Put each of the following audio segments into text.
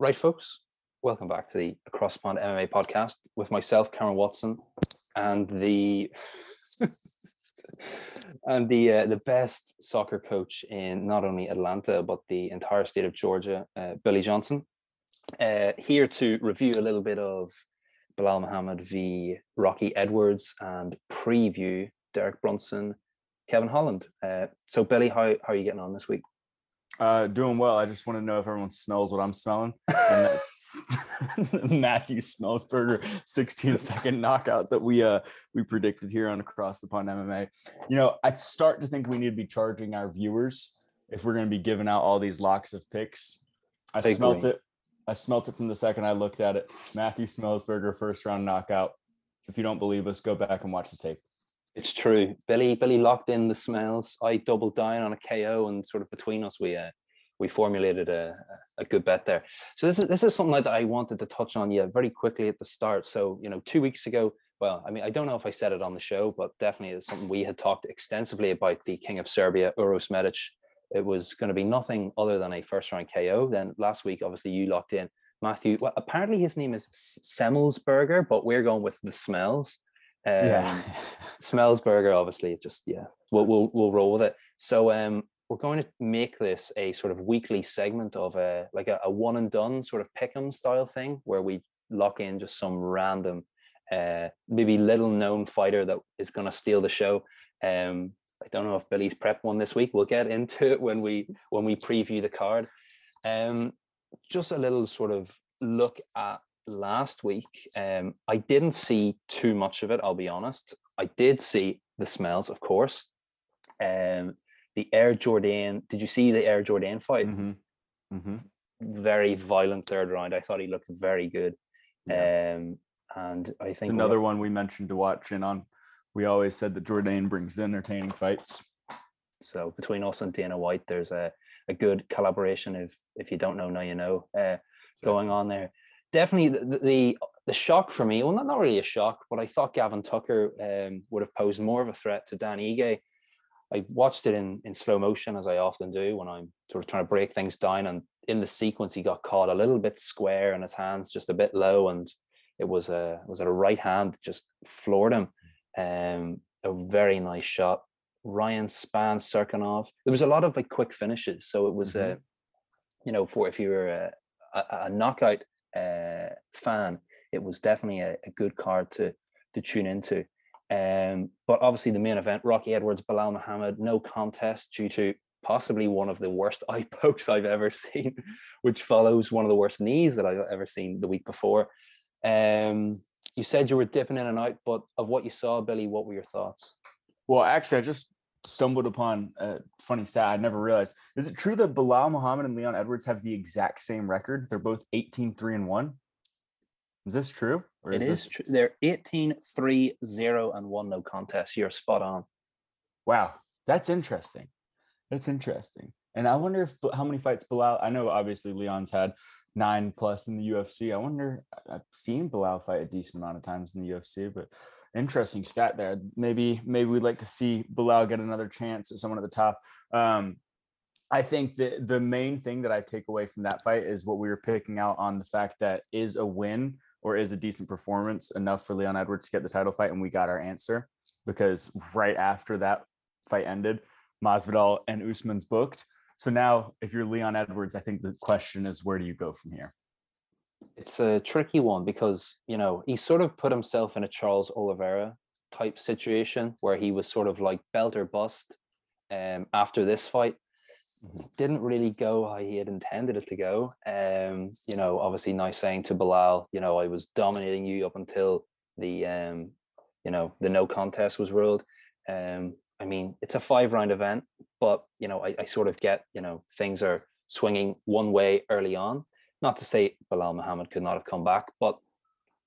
Right, folks, welcome back to the Across Pond MMA podcast with myself, Cameron Watson, and the and the uh, the best soccer coach in not only Atlanta but the entire state of Georgia, uh, Billy Johnson, uh, here to review a little bit of Belal Muhammad v Rocky Edwards and preview Derek Brunson, Kevin Holland. Uh, so, Billy, how how are you getting on this week? Uh, doing well. I just want to know if everyone smells what I'm smelling. And that's Matthew Smellsberger 16 second knockout that we uh we predicted here on Across the Pond MMA. You know, I start to think we need to be charging our viewers if we're going to be giving out all these locks of picks. I, I smelt agree. it. I smelt it from the second I looked at it. Matthew Smellsberger first round knockout. If you don't believe us, go back and watch the tape. It's true. Billy Billy locked in the smells. I doubled down on a KO, and sort of between us, we uh, we formulated a, a good bet there. So this is this is something that I wanted to touch on yeah very quickly at the start. So you know, two weeks ago, well, I mean, I don't know if I said it on the show, but definitely it's something we had talked extensively about the King of Serbia, Uros Medic. It was going to be nothing other than a first round KO. Then last week, obviously, you locked in Matthew. Well, apparently his name is Semelsberger, but we're going with the smells. Um, Smellsburger, obviously, it just yeah, we'll we'll we'll roll with it. So um, we're going to make this a sort of weekly segment of a like a, a one and done sort of pick'em style thing where we lock in just some random, uh, maybe little known fighter that is going to steal the show. Um, I don't know if Billy's prep one this week. We'll get into it when we when we preview the card. Um, just a little sort of look at last week. Um, I didn't see too much of it. I'll be honest. I did see the smells, of course. Um, the Air Jordan. Did you see the Air Jordan fight? hmm hmm Very violent third round. I thought he looked very good. Yeah. Um, and I think It's another one we mentioned to watch in on. We always said that Jordan brings the entertaining fights. so between us and Dana White, there's a, a good collaboration. If if you don't know, now you know. Uh, going on there. Definitely the, the the shock for me. Well, not not really a shock, but I thought Gavin Tucker um, would have posed more of a threat to Dan Ige. I watched it in in slow motion as I often do when I'm sort of trying to break things down. And in the sequence, he got caught a little bit square and his hands just a bit low, and it was a was it a right hand that just floored him. Um, a very nice shot. Ryan Spann Cirkunov. There was a lot of like quick finishes, so it was uh, you know for if you were a, a, a knockout uh, fan, it was definitely a, a good card to to tune into. Um, but obviously the main event, Rocky Edwards, Belal Muhammad, no contest due to possibly one of the worst eye pokes I've ever seen, which follows one of the worst knees that I've ever seen the week before. Um, you said you were dipping in and out, but of what you saw, Billy, what were your thoughts? Well, actually, I just stumbled upon a funny stat I never realized. Is it true that Belal Muhammad and Leon Edwards have the exact same record? They're both 18 3 and 1. Is this true? Or It is this... true. They're 18, 3, 0, and 1 no contest. You're spot on. Wow, that's interesting. That's interesting. And I wonder if how many fights Belal. I know obviously Leon's had nine plus in the UFC. I wonder. I've seen Belal fight a decent amount of times in the UFC, but interesting stat there. Maybe maybe we'd like to see Belal get another chance at someone at the top. Um, I think that the main thing that I take away from that fight is what we were picking out on the fact that is a win or is a decent performance enough for Leon Edwards to get the title fight, and we got our answer because right after that fight ended, Masvidal and Usman's booked. So now, if you're Leon Edwards, I think the question is, where do you go from here? It's a tricky one because, you know, he sort of put himself in a Charles Oliveira type situation where he was sort of like belt or bust um, after this fight. Didn't really go how he had intended it to go. Um, you know, obviously now saying to Belal, you know, I was dominating you up until the um, you know, the no contest was ruled. Um, I mean, it's a five round event, but you know, I, I sort of get, you know, things are swinging one way early on. Not to say Belal Muhammad could not have come back, but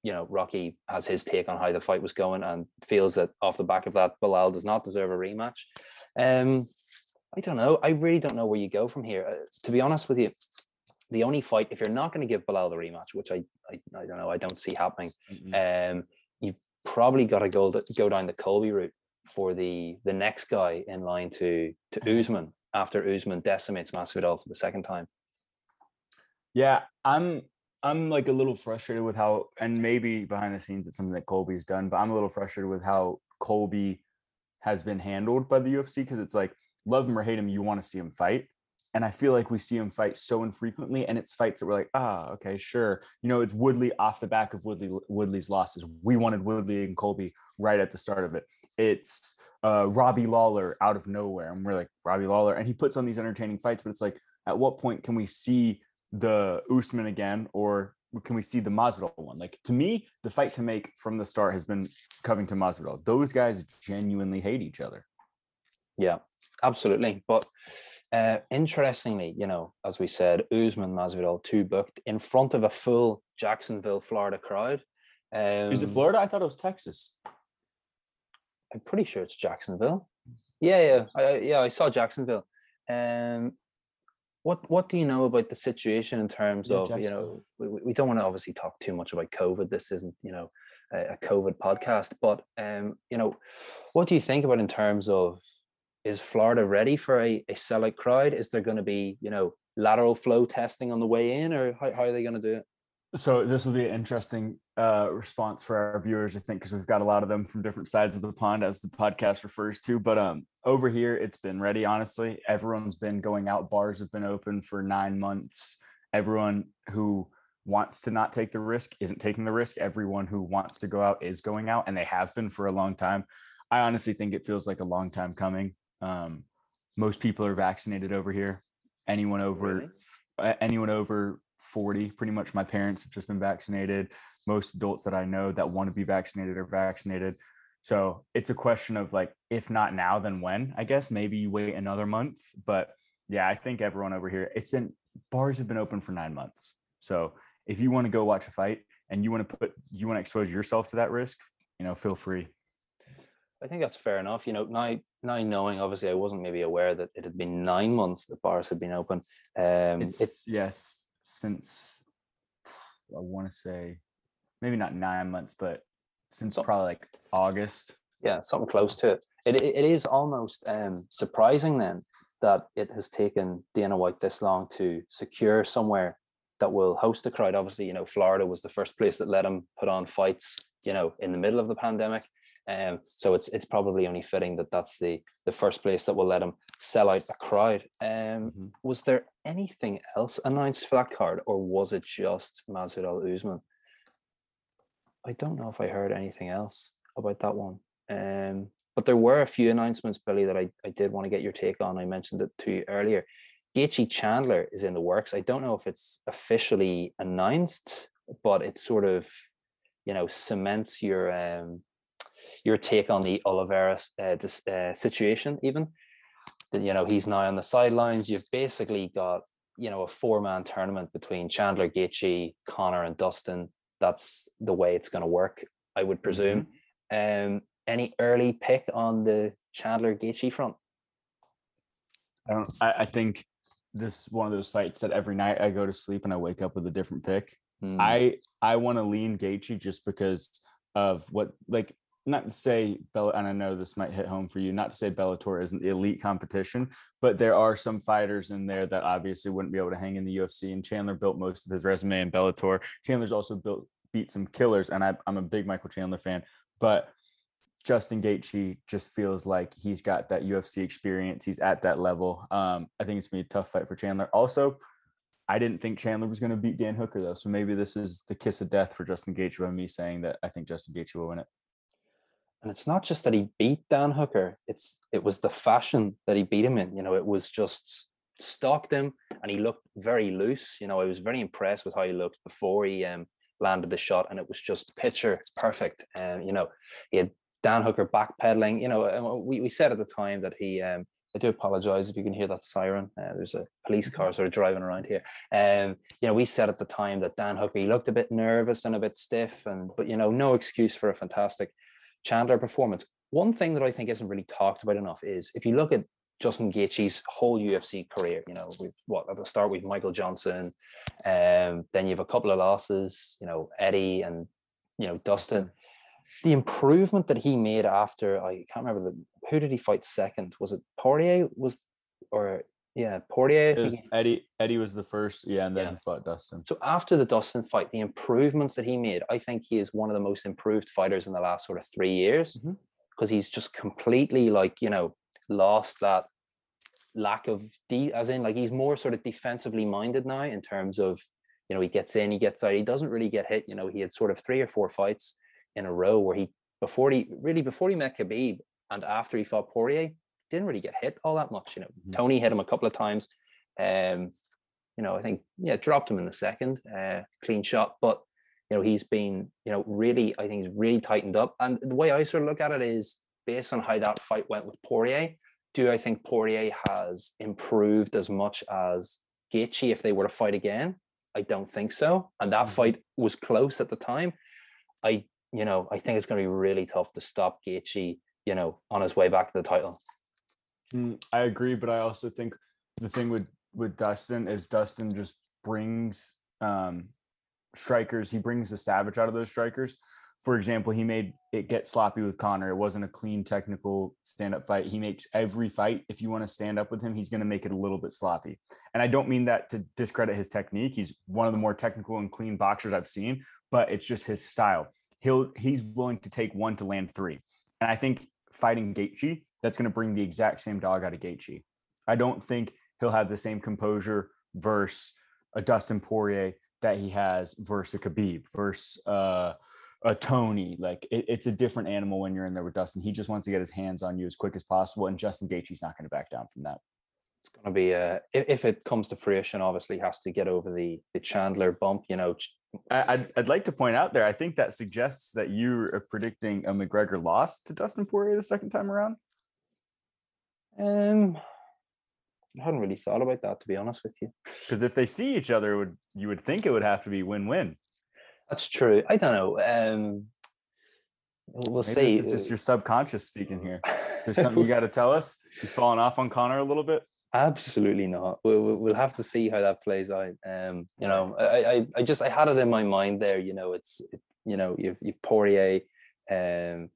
you know, Rocky has his take on how the fight was going and feels that off the back of that, Belal does not deserve a rematch. Um, I don't know. I really don't know where you go from here. Uh, to be honest with you, the only fight, if you're not going to give Belal the rematch, which I, I, I don't know, I don't see happening, um, you probably got to go go down the Colby route for the the next guy in line to to Usman after Usman decimates Masvidal for the second time. Yeah, I'm I'm like a little frustrated with how, and maybe behind the scenes it's something that Colby's done, but I'm a little frustrated with how Colby has been handled by the UFC because it's like love him or hate him, you want to see him fight. And I feel like we see him fight so infrequently, and it's fights that we're like, ah, okay, sure. You know, it's Woodley off the back of Woodley Woodley's losses. We wanted Woodley and Colby right at the start of it. It's uh, Robbie Lawler out of nowhere, and we're like Robbie Lawler, and he puts on these entertaining fights. But it's like, at what point can we see the Usman again, or can we see the Masvidal one? Like to me, the fight to make from the start has been Covington Masvidal. Those guys genuinely hate each other. Yeah, absolutely. But uh, interestingly, you know, as we said, Usman Masvidal two booked in front of a full Jacksonville, Florida crowd. Um, Is it Florida? I thought it was Texas. I'm pretty sure it's Jacksonville. Yeah, yeah, I, yeah. I saw Jacksonville. Um, what what do you know about the situation in terms yeah, of you know we, we don't want to obviously talk too much about COVID. This isn't you know a, a COVID podcast, but um, you know, what do you think about in terms of is Florida ready for a, a sellout crowd? Is there going to be, you know, lateral flow testing on the way in, or how, how are they going to do it? So this will be an interesting uh, response for our viewers, I think, because we've got a lot of them from different sides of the pond, as the podcast refers to. But um, over here, it's been ready. Honestly, everyone's been going out. Bars have been open for nine months. Everyone who wants to not take the risk isn't taking the risk. Everyone who wants to go out is going out, and they have been for a long time. I honestly think it feels like a long time coming. Um, most people are vaccinated over here. Anyone over really? anyone over 40, pretty much my parents have just been vaccinated. Most adults that I know that want to be vaccinated are vaccinated. So it's a question of like, if not now, then when? I guess maybe you wait another month. But yeah, I think everyone over here, it's been bars have been open for nine months. So if you want to go watch a fight and you want to put you want to expose yourself to that risk, you know, feel free. I think that's fair enough. You know, now now knowing obviously I wasn't maybe aware that it had been nine months that bars had been open. Um it's, it, yes, since I want to say maybe not nine months, but since so, probably like August. Yeah, something close to it. It it is almost um surprising then that it has taken Dana White this long to secure somewhere that will host a crowd. Obviously, you know, Florida was the first place that let him put on fights, you know, in the middle of the pandemic. Um, so it's it's probably only fitting that that's the the first place that will let him sell out a crowd. Um, mm-hmm. Was there anything else announced for that card, or was it just Masvidal Usman? I don't know if I heard anything else about that one. Um, but there were a few announcements, Billy, that I, I did want to get your take on. I mentioned it to you earlier. Gaethje Chandler is in the works. I don't know if it's officially announced, but it sort of, you know, cements your um, your take on the Oliveira uh, uh, situation. Even, that you know, he's now on the sidelines. You've basically got you know a four man tournament between Chandler, Gaethje, Conor, and Dustin. That's the way it's going to work, I would presume. Mm-hmm. Um, any early pick on the Chandler Gaethje front? I don't. I, I think this one of those fights that every night I go to sleep and I wake up with a different pick. Mm. I I want to lean Gaethje just because of what like not to say Bella and I know this might hit home for you, not to say Bellator isn't the elite competition, but there are some fighters in there that obviously wouldn't be able to hang in the UFC. And Chandler built most of his resume in Bellator. Chandler's also built beat some killers, and I, I'm a big Michael Chandler fan, but Justin Gaethje just feels like he's got that UFC experience. He's at that level. Um, I think it's gonna be a tough fight for Chandler. Also, I didn't think Chandler was gonna beat Dan Hooker though, so maybe this is the kiss of death for Justin Gaethje me saying that I think Justin Gaethje will win it. And it's not just that he beat Dan Hooker; it's it was the fashion that he beat him in. You know, it was just stalked him, and he looked very loose. You know, I was very impressed with how he looked before he um landed the shot, and it was just picture perfect. And um, you know, he had Dan Hooker backpedaling. You know, we, we said at the time that he. Um, I do apologize if you can hear that siren. Uh, there's a police mm-hmm. car sort of driving around here. Um, you know, we said at the time that Dan Hooker he looked a bit nervous and a bit stiff, and but you know, no excuse for a fantastic Chandler performance. One thing that I think isn't really talked about enough is if you look at Justin Gaethje's whole UFC career, you know, we've what at the start with Michael Johnson, um, then you have a couple of losses, you know, Eddie and you know Dustin the improvement that he made after I can't remember the who did he fight second? Was it Poirier? Was or Yeah, Poirier. I It think was he- Eddie. Eddie was the first. Yeah, and then Yeah. he fought Dustin. So after the Dustin fight, the improvements that he made, I think he is one of the most improved fighters in the last sort of three years mm-hmm. because he's just completely like you know lost that lack of de as in like he's more sort of defensively minded now in terms of you know he gets in, he gets out, he doesn't really get hit. You know, he had sort of three or four fights in a row where he before he really before he met Khabib and after he fought Poirier didn't really get hit all that much. You know, Mhm. Tony hit him a couple of times. Um, you know, I think yeah, dropped him in the second, uh, clean shot. But you know, he's been you know really, I think he's really tightened up. And the way I sort of look at it is based on how that fight went with Poirier. Do I think Poirier has improved as much as Gaethje if they were to fight again? I don't think so. And that Mhm. fight was close at the time. I, you know, I think it's going to be really tough to stop Gaethje, you know, on his way back to the title. Mm, I agree, but I also think the thing with with Dustin is Dustin just brings um strikers. He brings the savage out of those strikers. For example, he made it get sloppy with Conor. It wasn't a clean technical stand up fight. He makes every fight. If you want to stand up with him, he's going to make it a little bit sloppy. And I don't mean that to discredit his technique. He's one of the more technical and clean boxers I've seen, but it's just his style. He'll he's willing to take one to land three. And I think fighting Gaethje, that's going to bring the exact same dog out of Gaethje. I don't think he'll have the same composure versus a Dustin Poirier that he has versus a Khabib versus uh, a Tony. Like it, it's a different animal when you're in there with Dustin. He just wants to get his hands on you as quick as possible, and Justin Gaethje's not going to back down from that. It's going to be, uh, if, it comes to fruition, obviously has to get over the the Chandler bump. You know, I, I'd, I'd like to point out there. I think that suggests that you are predicting a McGregor loss to Dustin Poirier the second time around. Um, I hadn't really thought about that to be honest with you. Because if they see each other, would you would think it would have to be win-win. That's true. I don't know. Um, we'll we'll Maybe see. this is just your subconscious speaking here. There's something you got to tell us. You falling off on Conor a little bit. Absolutely not. We'll, we'll we'll have to see how that plays out. Um, you know, I, I I just I had it in my mind there. You know, it's it, you know you've you've Poirier, um,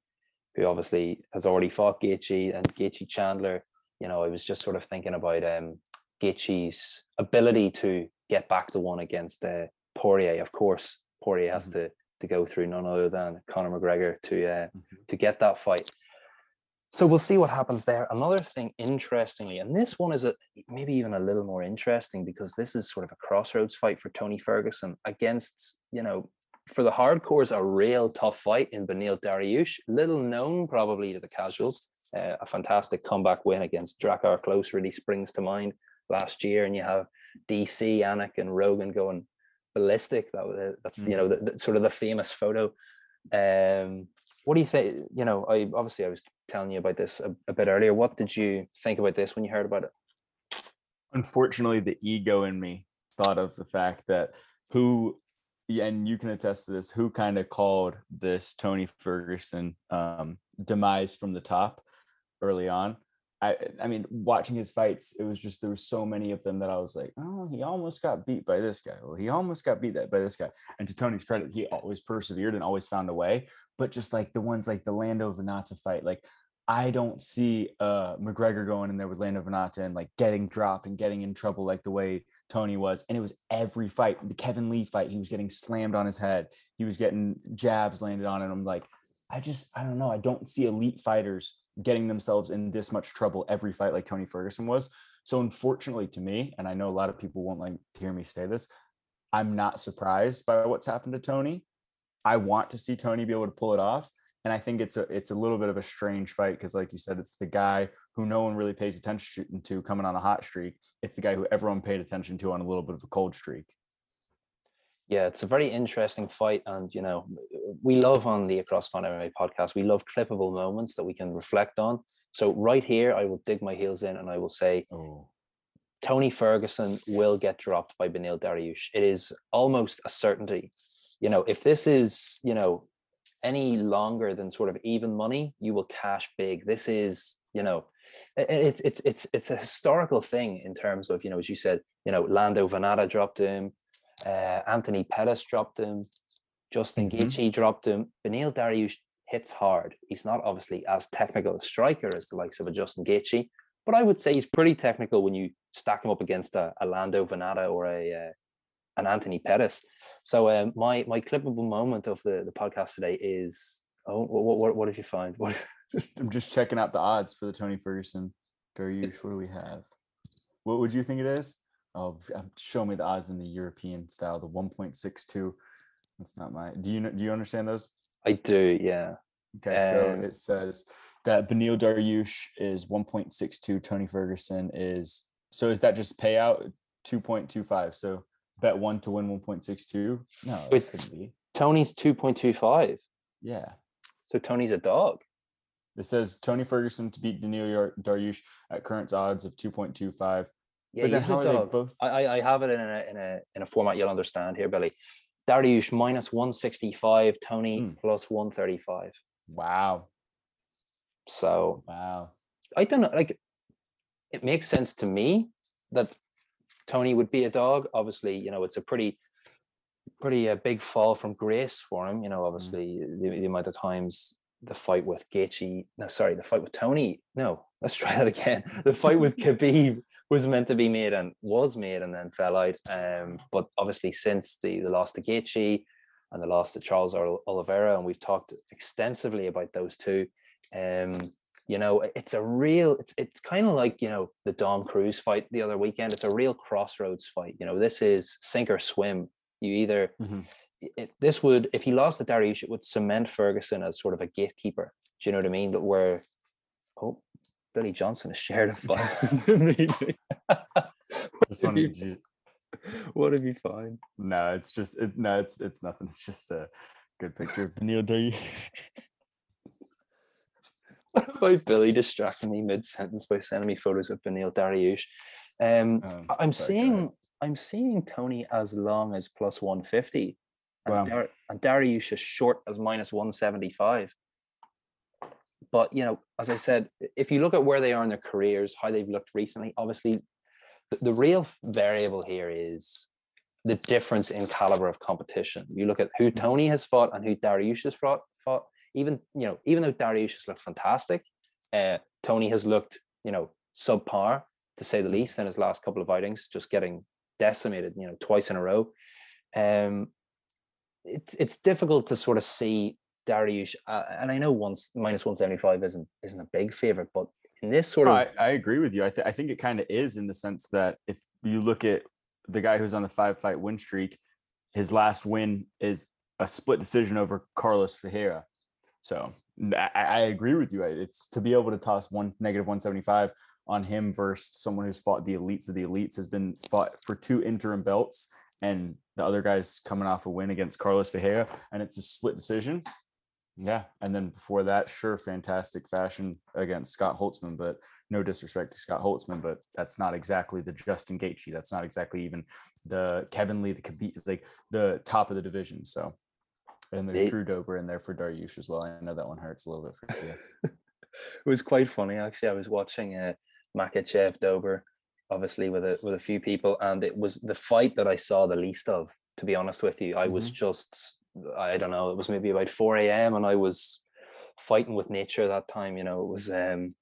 who obviously has already fought Gaethje and Gaethje Chandler. You know, I was just sort of thinking about um Gaethje's ability to get back to one against uh, Poirier. Of course, Poirier has Mhm. to to go through none other than Conor McGregor to uh, Mhm. to get that fight. So we'll see what happens there. Another thing, interestingly, and this one is a maybe even a little more interesting because this is sort of a crossroads fight for Tony Ferguson against, you know, for the hardcores, a real tough fight in Beneil Dariush, little known probably to the casuals. Uh, a fantastic comeback win against Drakkar Klose really springs to mind last year, and you have DC, Anik, and Rogan going ballistic. That was, that's you know the, the- sort of the famous photo. Um, what do you think? You know, I obviously I was telling you about this a, a bit earlier. What did you think about this when you heard about it? Unfortunately, the ego in me thought of the fact that who, and you can attest to this, who kind of called this Tony Ferguson um, demise from the top early on. I, I mean, watching his fights, it was just there were so many of them that I was like, oh, he almost got beat by this guy. Well, he almost got beat that by this guy. And to Tony's credit, he always persevered and always found a way. But just like the ones like the Lando Vannata fight, like I don't see uh McGregor going in there with Lando Vannata and like getting dropped and getting in trouble like the way Tony was. And it was every fight. The Kevin Lee fight, he was getting slammed on his head. He was getting jabs landed on him. I'm like, I just I don't know. I don't see elite fighters getting themselves in this much trouble every fight like Tony Ferguson was. So unfortunately to me, and I know a lot of people won't like to hear me say this, I'm not surprised by what's happened to Tony. I want to see Tony be able to pull it off. And I think it's a it's a little bit of a strange fight because, like you said, it's the guy who no one really pays attention to coming on a hot streak. It's the guy who everyone paid attention to on a little bit of a cold streak. Yeah, it's a very interesting fight, and you know, we love on the Across Pond MMA podcast. We love clippable moments that we can reflect on. So right here, I will dig my heels in and I will say Oh, Tony Ferguson will get dropped by Beneil Dariush. It is almost a certainty. You know, if this is, you know, any longer than sort of even money, you will cash big. This is, you know, it's it's it's it's a historical thing in terms of, you know, as you said, you know, Lando Vannata dropped him, uh, Anthony Pettis dropped him, Justin Mhm. Gaethje dropped him. Beneil Dariush hits hard. He's not obviously as technical a striker as the likes of a Justin Gaethje, but I would say he's pretty technical when you stack him up against a, a Lando Vannata or a uh, an Anthony Pettis. So um, my my clippable moment of the the podcast today is oh what what, what have you find? What I'm just checking out the odds for the Tony Ferguson Dariush. What do we have? What would you think it is? Oh, um, show me the odds in the European style. The 1.62. That's not my. Do you know? Do you understand those? I do. Yeah. Okay, so Um, it says that Beneil Dariush is 1.62. Tony Ferguson is. So is that just payout 2.25? So bet one to win 1.62. No, it couldn't be. Tony's two point two five. Yeah. So Tony's a dog. It says Tony Ferguson to beat Daniil Yar- Dariush at current odds of 2.25. Yeah, but then how are they dog. both? I, I have it in a in a in a format you'll understand here, Billy. Dariush minus one sixty five. Tony Hmm. plus one thirty five. Wow. So Wow. I don't know. Like, it makes sense to me that Tony would be a dog. Obviously, you know, it's a pretty, pretty uh, big fall from grace for him. You know, obviously, the, the amount of times the fight with Gaethje, no, sorry, the fight with Tony. No, let's try that again. The fight with Khabib was meant to be made and was made and then fell out. Um, but obviously, since the the loss to Gaethje and the loss to Charles Ol- Oliveira, and we've talked extensively about those two. Um, you know it's a real it's it's kind of like you know the dom cruz fight the other weekend it's a real crossroads fight you know this is sink or swim. You either Mhm. it, this would if he lost to Dariush it would cement ferguson as sort of a gatekeeper. Do you know what i mean? That where oh billy johnson has shared a fight Just wanted you- what have you find No, it's just it, no, it's it's nothing. It's just a good picture of Daniil Dariush. by billy distracting me mid-sentence by sending me photos of Beneil Dariush um Um, I'm seeing I'm seeing Tony as long as plus 150 and, Wow. Dar- and Dariush is short as minus 175. But you know, as I said, if you look at where they are in their careers, how they've looked recently, obviously the, the real variable here is the difference in caliber of competition. You look at who Tony has fought and who Dariush has fought, fought. Even you know, even though Dariush has looked fantastic, uh, Tony has looked you know subpar to say the least in his last couple of outings, just getting decimated, you know, twice in a row. Um, it's it's difficult to sort of see Dariush, uh, and I know once minus one seventy five isn't isn't a big favorite, but in this sort No, of I, I agree with you. I, th- I think it kind of is in the sense that if you look at the guy who's on the five fight win streak, his last win is a split decision over Carlos Ferreira. So I agree with you. It's to be able to toss one negative 175 on him versus someone who's fought the elites of the elites has been fought for two interim belts and the other guy's coming off a win against Carlos Ferreira and it's a split decision. Yeah, and then before that, sure, fantastic fashion against Scott Holtzman, but no disrespect to Scott Holtzman, but that's not exactly the Justin Gaethje. That's not exactly even the Kevin Lee, the like the top of the division. So, and there's Drew Dober in there for Dariush as well. I know that one hurts a little bit for you. it was quite funny actually. I was watching uh, Makhachev Dober, obviously with a with a few people, and it was the fight that I saw the least of. To be honest with you, I was just I don't know. It was maybe about four a.m. and I was fighting with nature that time. You know, it was um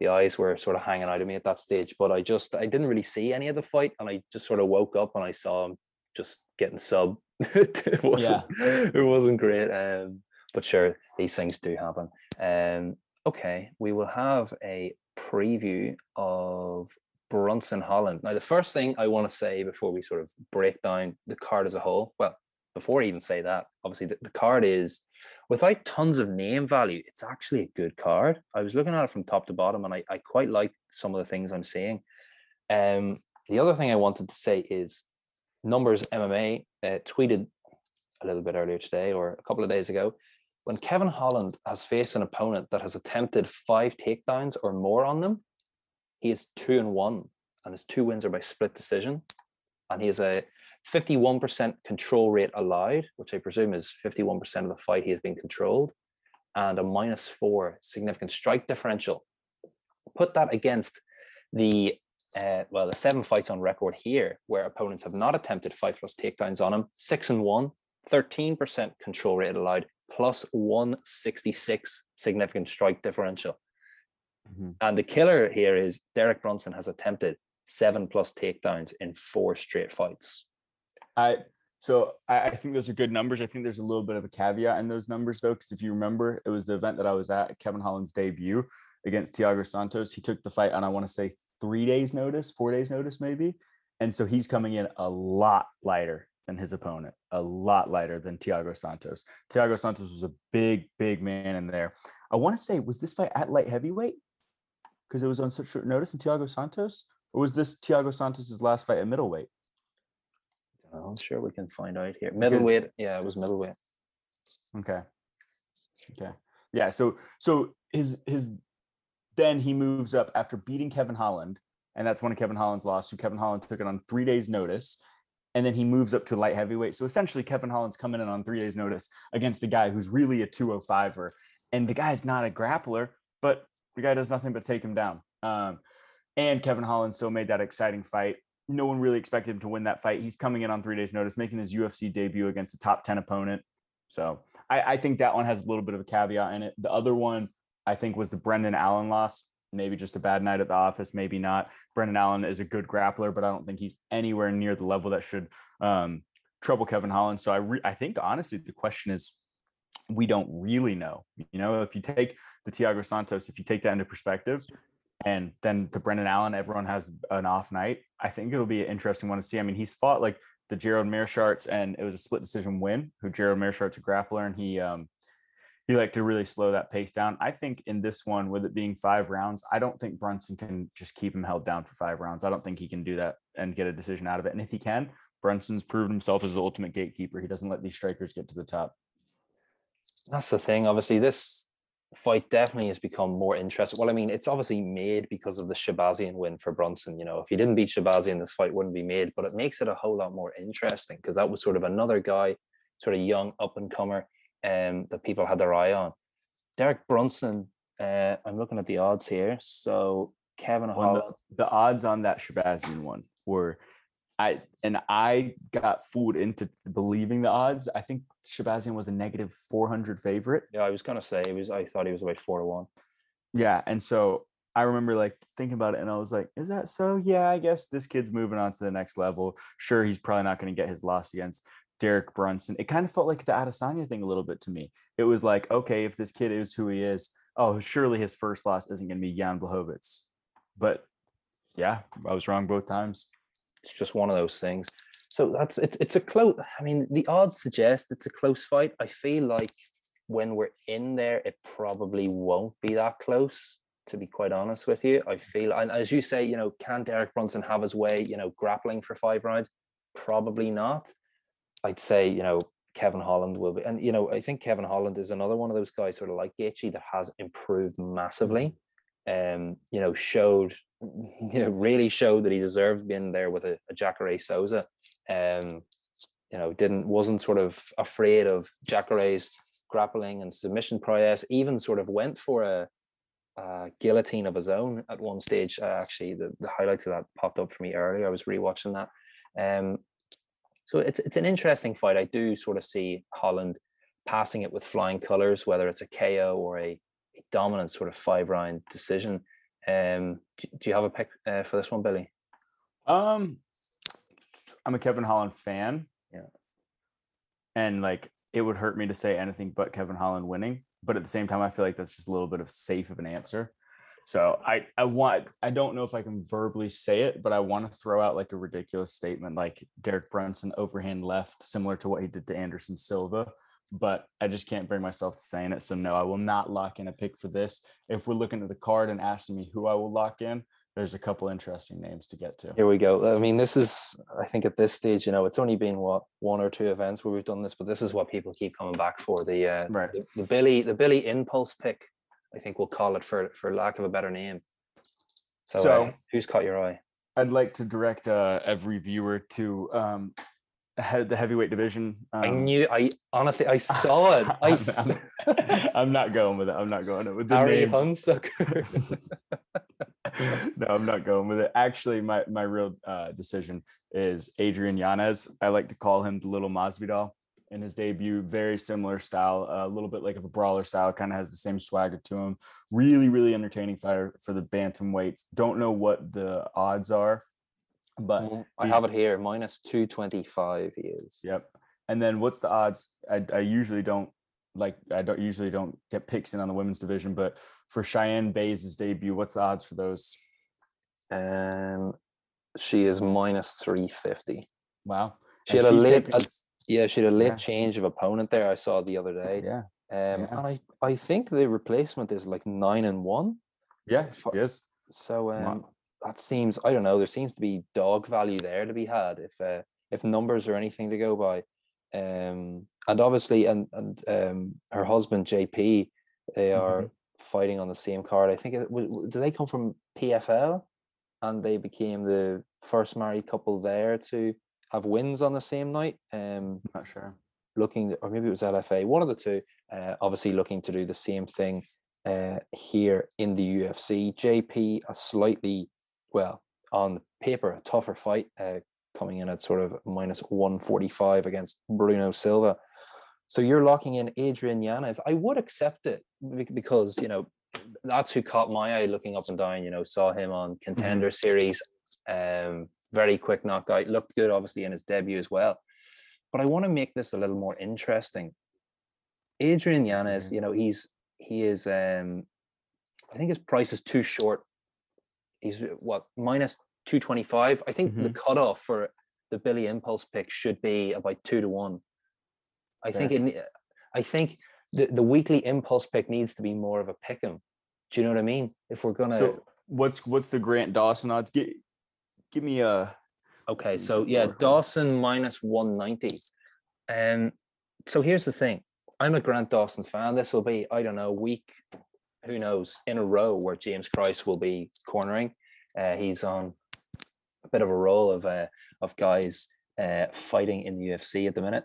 the eyes were sort of hanging out of me at that stage. But I just I didn't really see any of the fight, and I just sort of woke up and I saw him just getting sub. it wasn't it wasn't great. Um, but sure, these things do happen. Um, okay, we will have a preview of Brunson Holland. Now, the first thing I want to say before we sort of break down the card as a whole, well, before I even say that, obviously the, the card is without tons of name value, it's actually a good card. I was looking at it from top to bottom and I, I quite like some of the things I'm seeing. Um, the other thing I wanted to say is Numbers MMA uh, tweeted a little bit earlier today or a couple of days ago when Kevin Holland has faced an opponent that has attempted five takedowns or more on them, he is two and one, and his two wins are by split decision. And he has a 51% control rate allowed, which I presume is 51% of the fight he has been controlled, and a minus four significant strike differential. Put that against the uh, well, the seven fights on record here where opponents have not attempted five plus takedowns on him, six and one, 13% control rate allowed, plus 166 significant strike differential. Mhm. And the killer here is Derek Brunson has attempted seven plus takedowns in four straight fights. I so I, I, think those are good numbers. I think there's a little bit of a caveat in those numbers though, because if you remember, it was the event that I was at, Kevin Holland's debut against Thiago Santos. He took the fight on I want to say three days notice, four days notice maybe, and so he's coming in a lot lighter than his opponent, a lot lighter than Thiago Santos. Thiago Santos was a big, big man in there. I want to say, was this fight at light heavyweight? Because it was on such short notice in Thiago Santos, or was this Thiago Santos's last fight at middleweight? Uh, I'm sure we can find out here. Middleweight, because, yeah, it was middleweight. Okay. Okay. Yeah. So so his his then he moves up after beating Kevin Holland, and that's one of Kevin Holland's loss. So Kevin Holland took it on three days' notice and then he moves up to light heavyweight. So essentially, Kevin Holland's coming in on three days' notice against a guy who's really a 205er, and the guy's not a grappler, but the guy does nothing but take him down. Um, and Kevin Holland still made that exciting fight. No one really expected him to win that fight. He's coming in on three days' notice, making his UFC debut against a top 10 opponent. So I, I think that one has a little bit of a caveat in it. The other one, I think, was the Brendan Allen loss maybe just a bad night at the office, maybe not. Brendan Allen is a good grappler, but I don't think he's anywhere near the level that should um, trouble Kevin Holland. So I re- I think honestly the question is we don't really know. You know, if you take the Thiago Santos, if you take that into perspective, and then the Brendan Allen, everyone has an off night. I think it'll be an interesting one to see. I mean, he's fought like the Gerald Meerschaerts, and it was a split decision win. Who Gerald Meerschaert's a grappler, and he um, he like to really slow that pace down. I think in this one, with it being five rounds, I don't think Brunson can just keep him held down for five rounds. I don't think he can do that and get a decision out of it. And if he can, Brunson's proven himself as the ultimate gatekeeper. He doesn't let these strikers get to the top. That's the thing. Obviously, this fight definitely has become more interesting. Well, I mean, it's obviously made because of the Shahbazyan win for Brunson. You know, if he didn't beat Shahbazyan, this fight wouldn't be made, but it makes it a whole lot more interesting because that was sort of another guy, sort of young up and comer um, that people had their eye on. Derek Brunson, uh, I'm looking at the odds here. So Kevin Holland. The, the, odds on that Shahbazyan one were, I and I got fooled into believing the odds. I think Shahbazyan was a negative 400 favorite. Yeah, I was gonna say it was. I thought he was about four to one. Yeah, and so I remember like thinking about it, and I was like, "Is that so?" Yeah, I guess this kid's moving on to the next level. Sure, he's probably not going to get his loss against Derek Brunson. It kind of felt like the Adesanya thing a little bit to me. It was like, okay, if this kid is who he is, oh, surely his first loss isn't going to be Jan Blachowicz. But yeah, I was wrong both times. It's just one of those things. So that's it's it's a close. I mean, the odds suggest it's a close fight. I feel like when we're in there, it probably won't be that close. To be quite honest with you, I mm. feel, and as you say, you know, can Derek Brunson have his way? You know, grappling for five rounds? Probably not. I'd say, you know, Kevin Holland will be, and you know, I think Kevin Holland is another one of those guys, sort of like Gaethje, that has improved massively. Um, you know, showed, you know, really showed that he deserved being there with a, a Jacare Souza. Um, you know, didn't wasn't sort of afraid of Jacare's grappling and submission prowess. Even sort of went for a, a guillotine of his own at one stage. Uh, actually, the, the highlights of that popped up for me earlier. I was rewatching that. Um, so it's it's an interesting fight. I do sort of see Holland passing it with flying colors, whether it's a KO or a, a dominant sort of five round decision. Um, do, do, you have a pick uh, for this one, Billy? Um, I'm a Kevin Holland fan. Yeah, and like it would hurt me to say anything but Kevin Holland winning, but at the same time, I feel like that's just a little bit of safe of an answer. So I I want I don't know if I can verbally say it, but I want to throw out like a ridiculous statement like Derek Brunson overhand left, similar to what he did to Anderson Silva. But I just can't bring myself to saying it. So no, I will not lock in a pick for this. If we're looking at the card and asking me who I will lock in, there's a couple interesting names to get to. Here we go. I mean, this is I think at this stage, you know, it's only been what one or two events where we've done this, but this is what people keep coming back for. The uh right. the, the Billy the Billy impulse pick I think we'll call it for for lack of a better name. So, so uh, who's caught your eye? I'd like to direct uh, every viewer to um, the heavyweight division. Um, I knew. I honestly, I saw it. I. I'm, I'm, I'm, not going with it. I'm not going with the Harry name. Hunsucker. no, I'm not going with it. Actually, my my real uh, decision is Adrian Yanez. I like to call him the little Masvidal in his debut. Very similar style, a little bit like of a brawler style, kind of has the same swagger to him. Really, really entertaining fighter for the bantam weights. Don't know what the odds are But Mm, I have it here, minus 225 he is. Yep. And then what's the odds? I, I usually don't like I don't usually don't get picks in on the women's division, but for Cheyenne Buys' debut, what's the odds for those? Um, she is minus 350. Wow. She And had a late, taken a- s- yeah, she had a late Yeah. change of opponent there. I saw the other day. yeah. Um, yeah. and I, I think the replacement is like nine and one. Yeah, yes. So Wow. um, that seems I don't know. There seems to be dog value there to be had if uh, if numbers are anything to go by. Um, and obviously, and and um, her husband JP, they are Mhm. fighting on the same card. I think it do they come from PFL, and they became the first married couple there to have wins on the same night. Um, Not sure. looking, or maybe it was LFA, one of the two, uh, obviously looking to do the same thing uh, here in the UFC. JP, a slightly, well, on paper, a tougher fight, uh, coming in at sort of minus 145 against Bruno Silva. So you're locking in Adrian Yanez. I would accept it because, you know, that's who caught my eye looking up and down, you know, saw him on contender series. Um, very quick knockout, looked good, obviously, in his debut as well but I want to make this a little more interesting. Adrian Yanez, Mhm. you know, he's he is um I think his price is too short. He's what minus 225. I think the cutoff for the Billy Impulse pick should be about two to one. I think it I think the, the weekly impulse pick needs to be more of a pick 'em. Do you know what I mean? If we're gonna So what's what's the Grant Dawson odds? Give give me a Okay, so yeah, more. Dawson minus 190. Um, so here's the thing. I'm a Grant Dawson fan. This will be, I don't know, week, who knows, in a row where James Krause will be cornering. Uh, he's on a bit of a roll of uh, of guys uh, fighting in the UFC at the minute.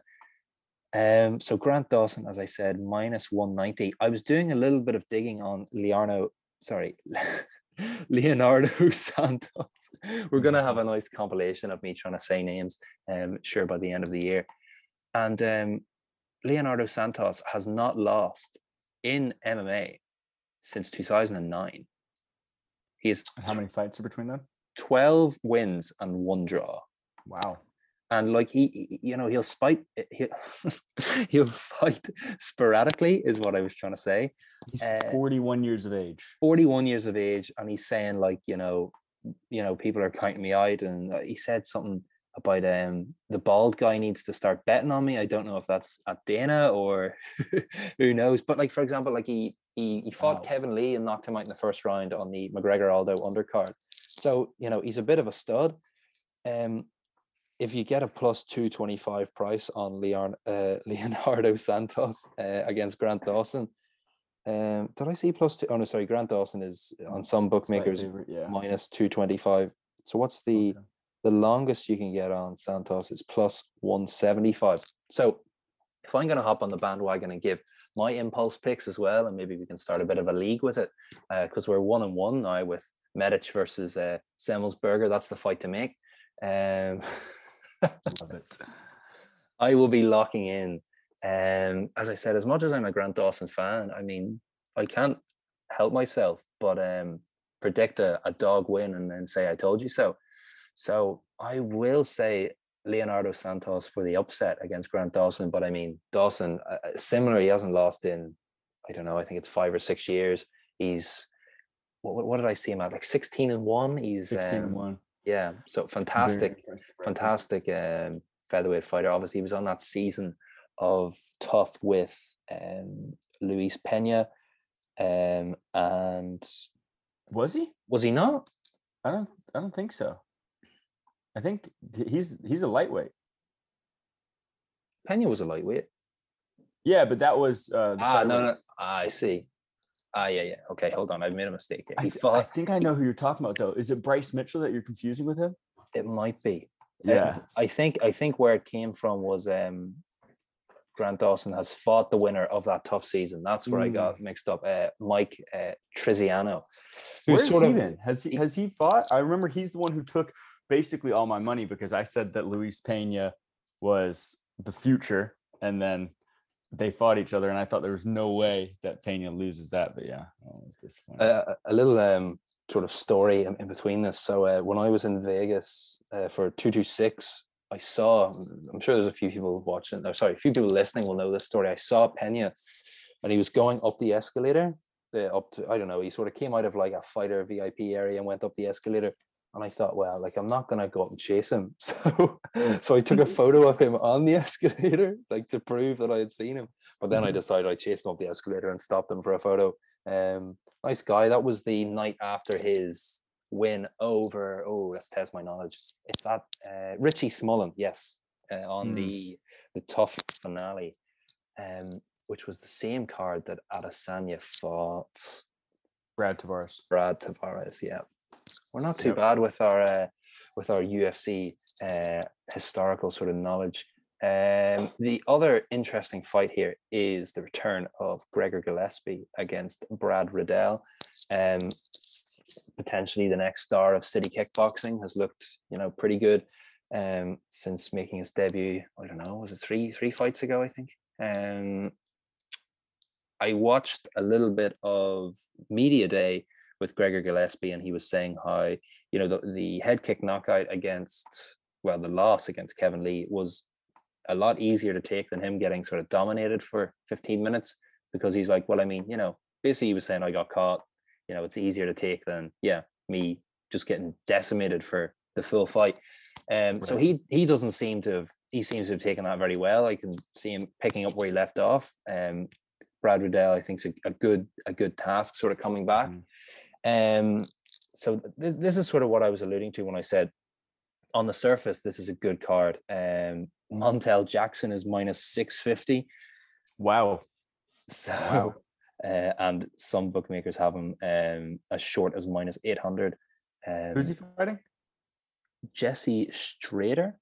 Um, so Grant Dawson, as I said, minus 190. I was doing a little bit of digging on Leonardo, sorry, Leonardo Santos. We're gonna have a nice compilation of me trying to say names, um, sure by the end of the year. And um, Leonardo Santos has not lost in MMA since 2009. He has how many fights are between them? 12 wins and one draw Wow. And like he, you know he'll spite he'll, he'll fight sporadically is what i was trying to say He's Uh, 41 years of age. 41 years of age and he's saying like you know you know people are counting me out and uh, he said something about um the bald guy needs to start betting on me i don't know if that's at dana or who knows but like for example like he he, he fought Wow. kevin lee and knocked him out in the first round on the mcgregor aldo undercard so you know he's a bit of a stud um if you get a plus 225 price on Leon, uh, Leonardo Santos uh, against Grant Dawson, um, did I see plus two? Oh no, sorry, Grant Dawson is on some bookmakers favorite, yeah. minus 225. So what's the Okay. the longest you can get on Santos is plus 175. So if I'm going to hop on the bandwagon and give my impulse picks as well, and maybe we can start a bit of a league with it, because we're one and one now with Medic versus uh, Semelsberger. That's the fight to make. Um, Love it. I will be locking in. Um, as I said, as much as I'm a Grant Dawson fan, I mean, I can't help myself but um, predict a, a dog win and then say I told you so. So I will say Leonardo Santos for the upset against Grant Dawson. But I mean, Dawson, uh, uh, similar, he hasn't lost in, I don't know, I think it's five or six years. He's, what, what- did I see him at? Like 16 and one. He's 16 and um, 1. Yeah. So fantastic fantastic um, featherweight fighter. Obviously, he was on that season of Tough with um, Luis Pena, um, and Was he? was he not? I don't I don't think so. I think he's he's a lightweight. Pena was a lightweight. Yeah, but that was uh the Ah, no, no. Ah, I see. Ah, yeah, yeah. Okay, hold on. I've made a mistake here. I, He th- I think I know who you're talking about though. Is it Bryce Mitchell that you're confusing with him? It might be. Um, Yeah. I think. I think where it came from was um, Grant Dawson has fought the winner of that tough season. That's where I Mm. got mixed up. Uh, Mike uh, Trizano, Where who's is sort he of then? Has he he- has he fought? I remember he's the one who took basically all my money because I said that Luis Pena was the future, and then they fought each other, and I thought there was no way that Pena loses that. But yeah, disappointing. a, a little um sort of story in, in between this. So uh, when I was in Vegas uh, for two two six, I saw. I'm sure there's a few people watching. Or sorry, a few people listening will know this story. I saw Pena, and he was going up the escalator. Uh, up to I don't know. He sort of came out of like a fighter VIP area and went up the escalator. And I thought, well, like I'm not gonna go up and chase him. So, so I took a photo of him on the escalator, like to prove that I had seen him. But then I decided I chased him up the escalator and stopped him for a photo. Um, nice guy. That was the night after his win over. Oh, let's test my knowledge. It's that uh, Richie Smullen, yes, uh, on Hmm. the the TUF finale, um, which was the same card that Adesanya fought Brad Tavares. Brad Tavares. Yeah, we're not too Yep. bad with our uh, with our UFC uh, historical sort of knowledge. Um, the other interesting fight here is the return of Gregor Gillespie against Brad Riddell. Um, potentially the next star of city kickboxing has looked, you know, pretty good um, since making his debut. I don't know, was it three three fights ago? I think. Um, I watched a little bit of media day with Gregor Gillespie, and he was saying how you know the, the head kick knockout against well the loss against Kevin Lee was a lot easier to take than him getting sort of dominated for 15 minutes because he's like, well, I mean, you know, basically he was saying I got caught. You know, it's easier to take than yeah me just getting decimated for the full fight. Um, so he he doesn't seem to have he seems to have taken that very well. I can see him picking up where he left off. Um, Brad Riddell, I think, is a, a good a good task, sort of coming back. Um, so this this is sort of what I was alluding to when I said on the surface this is a good card. Um, Montel Jackson is minus six fifty. Wow. So Wow. uh, and some bookmakers have him um, as short as minus eight hundred. Um, Who's he fighting? Jesse Strader.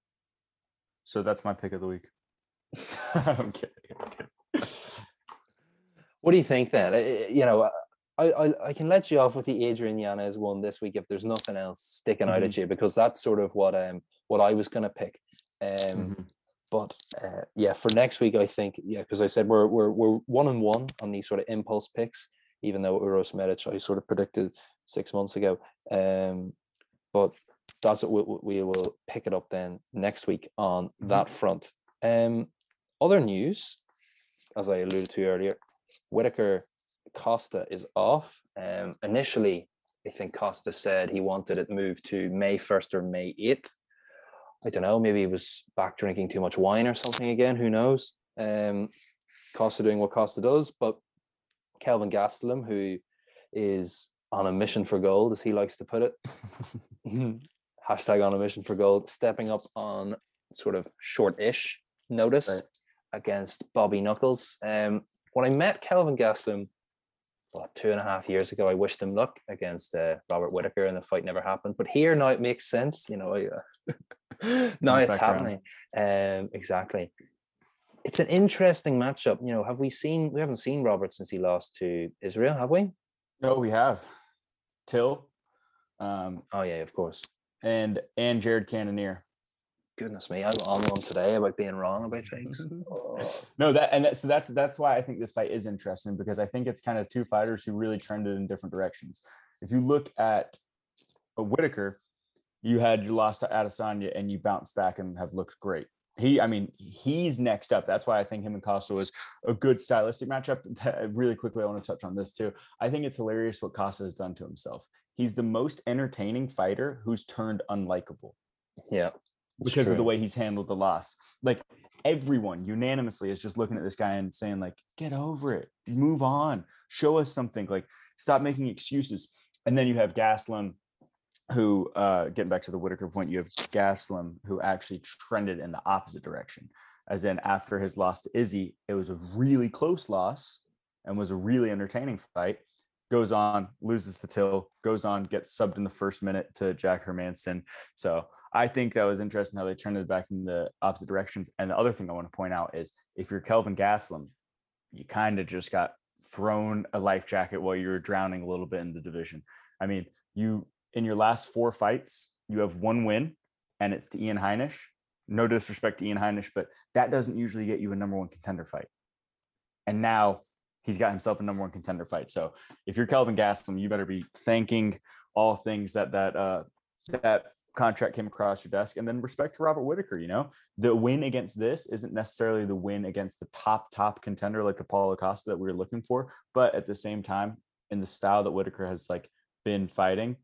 So that's my pick of the week. I'm kidding. I'm kidding. What do you think then? Uh, You know, I, I I can let you off with the Adrian Yanez one this week if there's nothing else sticking out at you because that's sort of what um what I was gonna pick. Um, Mhm. but uh, yeah, for next week I think yeah because I said we're we're we're one and one on these sort of impulse picks, even though Uros Medic I sort of predicted six months ago. Um, but that's what we, we will pick it up then next week on Mhm. that front. Um, other news, as I alluded to earlier, Whittaker Costa is off. Um, initially, I think Costa said he wanted it moved to May 1st or May 8th. I don't know, maybe he was back drinking too much wine or something again, who knows? Um, Costa doing what Costa does, but Kelvin Gastelum, who is on a mission for gold, as he likes to put it, hashtag on a mission for gold, stepping up on sort of short-ish notice Right. against Bobby Knuckles. Um, when I met Kelvin Gastelum, what two and a half years ago, I wished them luck against uh, Robert Whittaker, and the fight never happened. But here now it makes sense, you know. Uh, now it's background. happening. Um, exactly. It's an interesting matchup. You know, have we seen? We haven't seen Robert since he lost to Israel, have we? No, we have Till, um, Oh yeah, of course. and and Jared Cannonier. Goodness me, I'm on one today about being wrong about things. Mm-hmm. Oh. No, that and that, so that's that's why I think this fight is interesting because I think it's kind of two fighters who really trended in different directions. If you look at a Whittaker, you had your lost to Adesanya and you bounced back and have looked great. He, I mean, he's next up. That's why I think him and Costa was a good stylistic matchup. Really quickly, I want to touch on this too. I think it's hilarious what Costa has done to himself. He's the most entertaining fighter who's turned unlikable Yeah, because of the way he's handled the loss. Like everyone unanimously is just looking at this guy and saying, like, get over it, move on, show us something, like stop making excuses. And then you have Gastelum, who uh getting back to the Whittaker point, you have Gastelum who actually trended in the opposite direction. As in after his loss to Izzy, it was a really close loss and was a really entertaining fight. Goes on, loses to Till, goes on, gets subbed in the first minute to Jack Hermansson. So I think that was interesting how they turned it back in the opposite directions. And the other thing I want to point out is if you're Kelvin Gastelum, you kind of just got thrown a life jacket while you were drowning a little bit in the division. I mean, you in your last four fights, you have one win, and it's to Ian Heinisch. No disrespect to Ian Heinisch, but that doesn't usually get you a number one contender fight. And now he's got himself a number one contender fight. So if you're Kelvin Gastelum, you better be thanking all things that that uh that contract came across your desk and then respect to robert whittaker you know? The win against this isn't necessarily the win against the top top contender like the paulo costa that we were looking for but at the same time in the style that whittaker has like been fighting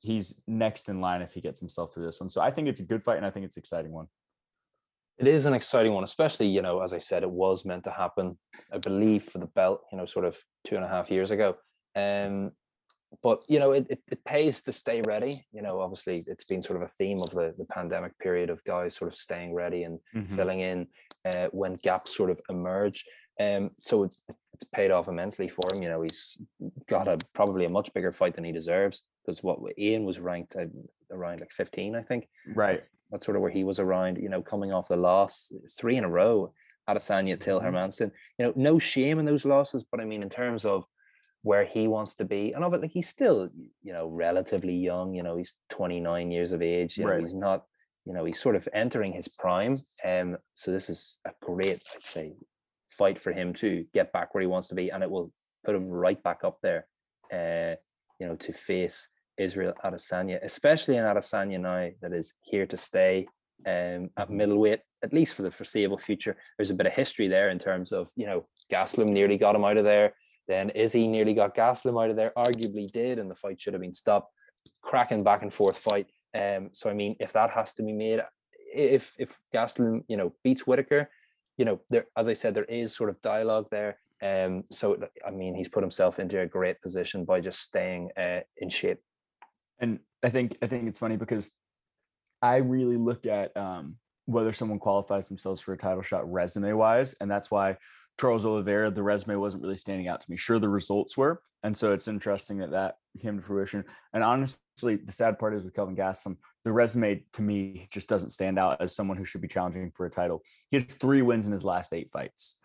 he's next in line if he gets himself through this one. So i think it's a good fight and i think it's an exciting one. It is an exciting one, especially, you know, as I said, it was meant to happen, I believe, for the belt, you know, sort of two and a half years ago. Um, but you know, it, it, it pays to stay ready. You know, obviously it's been sort of a theme of the, the pandemic period of guys sort of staying ready and mm-hmm. filling in uh, when gaps sort of emerge. Um, so it, it's paid off immensely for him. You know, he's got a probably a much bigger fight than he deserves because what Ian was ranked at around like 15, I think. Right. That's sort of where he was around, you know, coming off the loss three in a row, Adesanya, Till mm-hmm. Hermansson. You know, no shame in those losses, but I mean, in terms of where he wants to be, and of it, like he's still, you know, relatively young. You know, he's 29 years of age. You know, right. he's not, you know, he's sort of entering his prime. Um, so this is a great, I'd say, fight for him to get back where he wants to be, and it will put him right back up there. Uh, you know, to face Israel Adesanya, especially in Adesanya now that is here to stay um, at mm-hmm. middleweight, at least for the foreseeable future. There's a bit of history there in terms of, you know, Gastelum nearly got him out of there. Then Izzy nearly got Gastelum out of there, arguably did, and the fight should have been stopped. Cracking back and forth fight. Um, so I mean, if that has to be made, if if Gastelum, you know, beats Whittaker, you know, there as I said, there is sort of dialogue there. Um, so I mean, he's put himself into a great position by just staying uh, in shape and I think I think it's funny because I really look at um, whether someone qualifies themselves for a title shot resume wise, and that's why Charles Oliveira, the resume wasn't really standing out to me. Sure, the results were, and so it's interesting that that came to fruition. And honestly, the sad part is with Kelvin Gastelum, the resume to me just doesn't stand out as someone who should be challenging for a title. He has three wins in his last eight fights.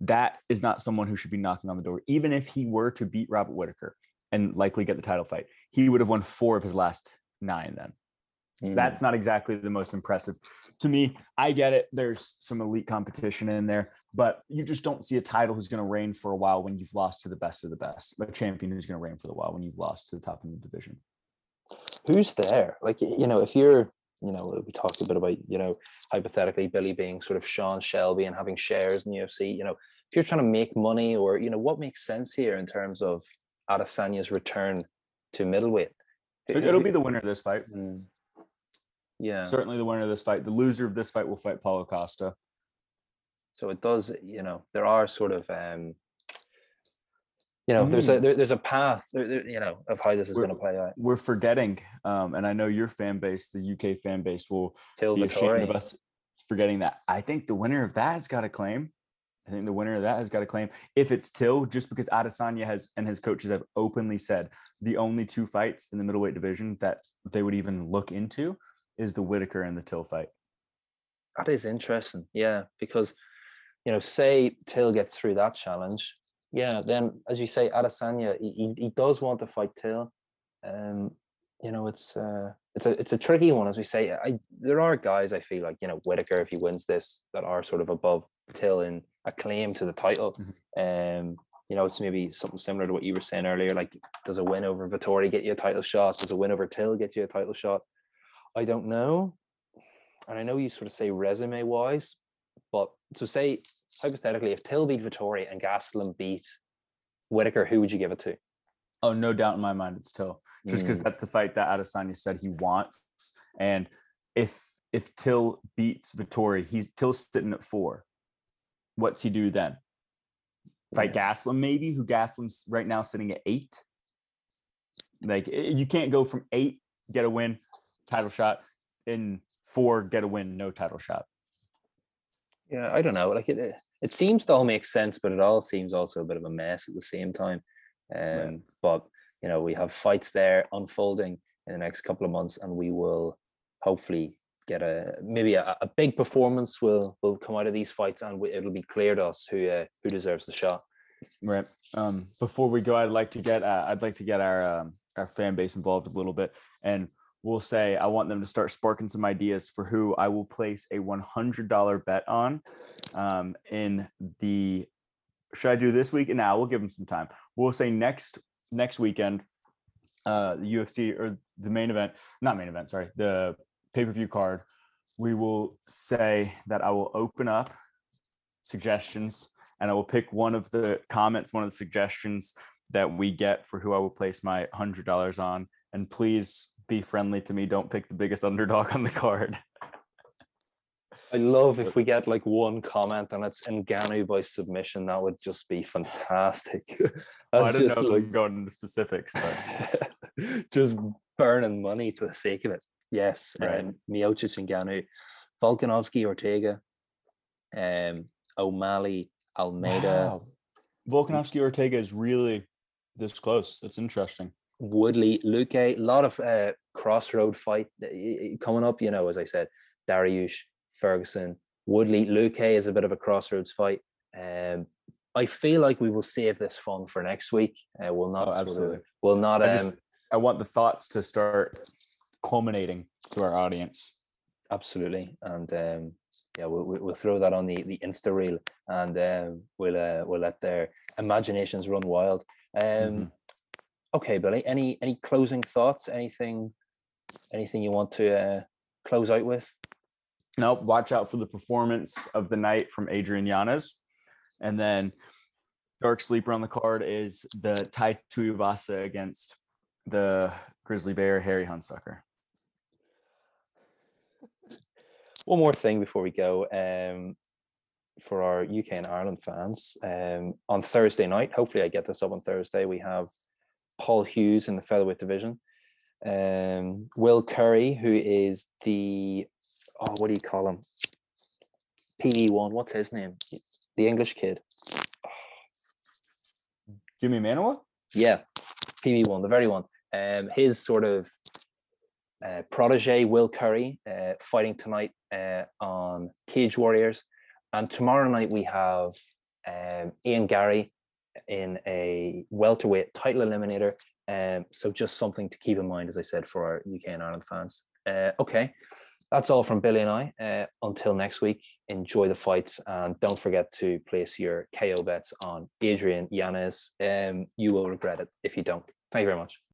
That is not someone who should be knocking on the door, even if he were to beat Robert Whittaker and likely get the title fight he would have won four of his last nine then. Mm. That's not exactly the most impressive. To me, I get it. There's some elite competition in there, but you just don't see a title who's going to reign for a while when you've lost to the best of the best. A champion who's going to reign for a while when you've lost to the top of the division. Who's there? Like, you know, if you're, you know, we talked a bit about, you know, hypothetically Billy being sort of Sean Shelby and having shares in UFC, you know, if you're trying to make money or, you know, what makes sense here in terms of Adesanya's return to middleweight. It'll be the winner of this fight. Mm. Yeah, certainly the winner of this fight. The loser of this fight will fight Paulo Costa. So it does, you know, there are sort of, um, you know, mm. there's a mm. there, there's a path, you know, of how this is going to play out. We're forgetting, um, and I know your fan base, the UK fan base, will Till be ashamed of us forgetting that. I think the winner of that has got a claim. I think the winner of that has got a claim. If it's Till, just because Adesanya has and his coaches have openly said the only two fights in the middleweight division that they would even look into is the Whittaker and the Till fight. That is interesting. Yeah, because you know, say Till gets through that challenge, yeah, then as you say, Adesanya, he, he does want to fight Till. Um, you know, it's uh it's a it's a tricky one, as we say. I there are guys I feel like, you know, Whittaker, if he wins this, that are sort of above Till in a claim to the title. Mm-hmm. Um, you know, it's maybe something similar to what you were saying earlier. Like, does a win over Vettori get you a title shot? Does a win over Till get you a title shot? I don't know. And I know you sort of say resume wise, but to say hypothetically, if Till beat Vettori and Gastelum beat Whittaker, who would you give it to? Oh, no doubt in my mind, it's Till. Just because mm. that's the fight that Adesanya said he wants. And if if Till beats Vettori, he's Till's sitting at four. What's he do then? Fight yeah. Gastelum, maybe, who Gastelum's right now sitting at eight. Like eh, you can't go from eight, get a win, title shot, in four, get a win, no title shot. Yeah, I don't know. Like it, it seems to all make sense, but it all seems also a bit of a mess at the same time. Um, right. But you know, we have fights there unfolding in the next couple of months, and we will hopefully get a maybe a, a big performance will will come out of these fights, and we, it'll be clear to us who uh, who deserves the shot. Right. Um, before we go, I'd like to get uh, I'd like to get our um, our fan base involved a little bit, and we'll say I want them to start sparking some ideas for who I will place a one hundred dollar bet on um, in the. Should I do this week? And now we'll give them some time. We'll say next next weekend. uh, the UFC or the main event, not main event, sorry, the pay per view card, we will say that I will open up suggestions and I will pick one of the comments, one of the suggestions that we get for who I will place my hundred dollars on. And please be friendly to me. Don't pick the biggest underdog on the card. I love if we get like one comment and it's Ngannou by submission. That would just be fantastic. I don't know like, going into specifics, but just burning money for the sake of it. Yes, right. um, Miocic Ngannou, Volkanovski Ortega, um, O'Malley Almeida. Wow. Volkanovski Ortega is really this close. That's interesting. Woodley, Luque, a lot of uh, crossroad fight uh, coming up. You know, as I said, Dariush, Ferguson, Woodley, Luque is a bit of a crossroads fight. Um, I feel like we will save this fun for next week. Uh, we'll not. Oh, absolutely. We'll not. I, just, um, I want the thoughts to start culminating to our audience. Absolutely, and um, yeah, we'll, we'll throw that on the the Insta reel, and um, we'll uh, we'll let their imaginations run wild. Um, mm-hmm. Okay, Billy. Any any closing thoughts? Anything anything you want to uh, close out with? Nope. Watch out for the performance of the night from Adrian Yanez, and then dark sleeper on the card is the Tai Tuivasa against the Grizzly Bear Harry Hunsucker. One more thing before we go. Um, for our UK and Ireland fans, um, on Thursday night, hopefully I get this up on Thursday, we have Paul Hughes in the featherweight division. Um, Will Curry, who is the oh, what do you call him? PB one. What's his name? The English kid. Jimmy Manuwa. Yeah, PB one, the very one. Um, his sort of uh, protege Will Curry uh, fighting tonight uh, on Cage Warriors, and tomorrow night we have um, Ian Garry in a welterweight title eliminator. Um, so just something to keep in mind, as I said, for our UK and Ireland fans. Uh, okay, that's all from Billy and I. Uh, until next week, enjoy the fights and don't forget to place your KO bets on Adrian Yanez. Um, you will regret it if you don't. Thank you very much.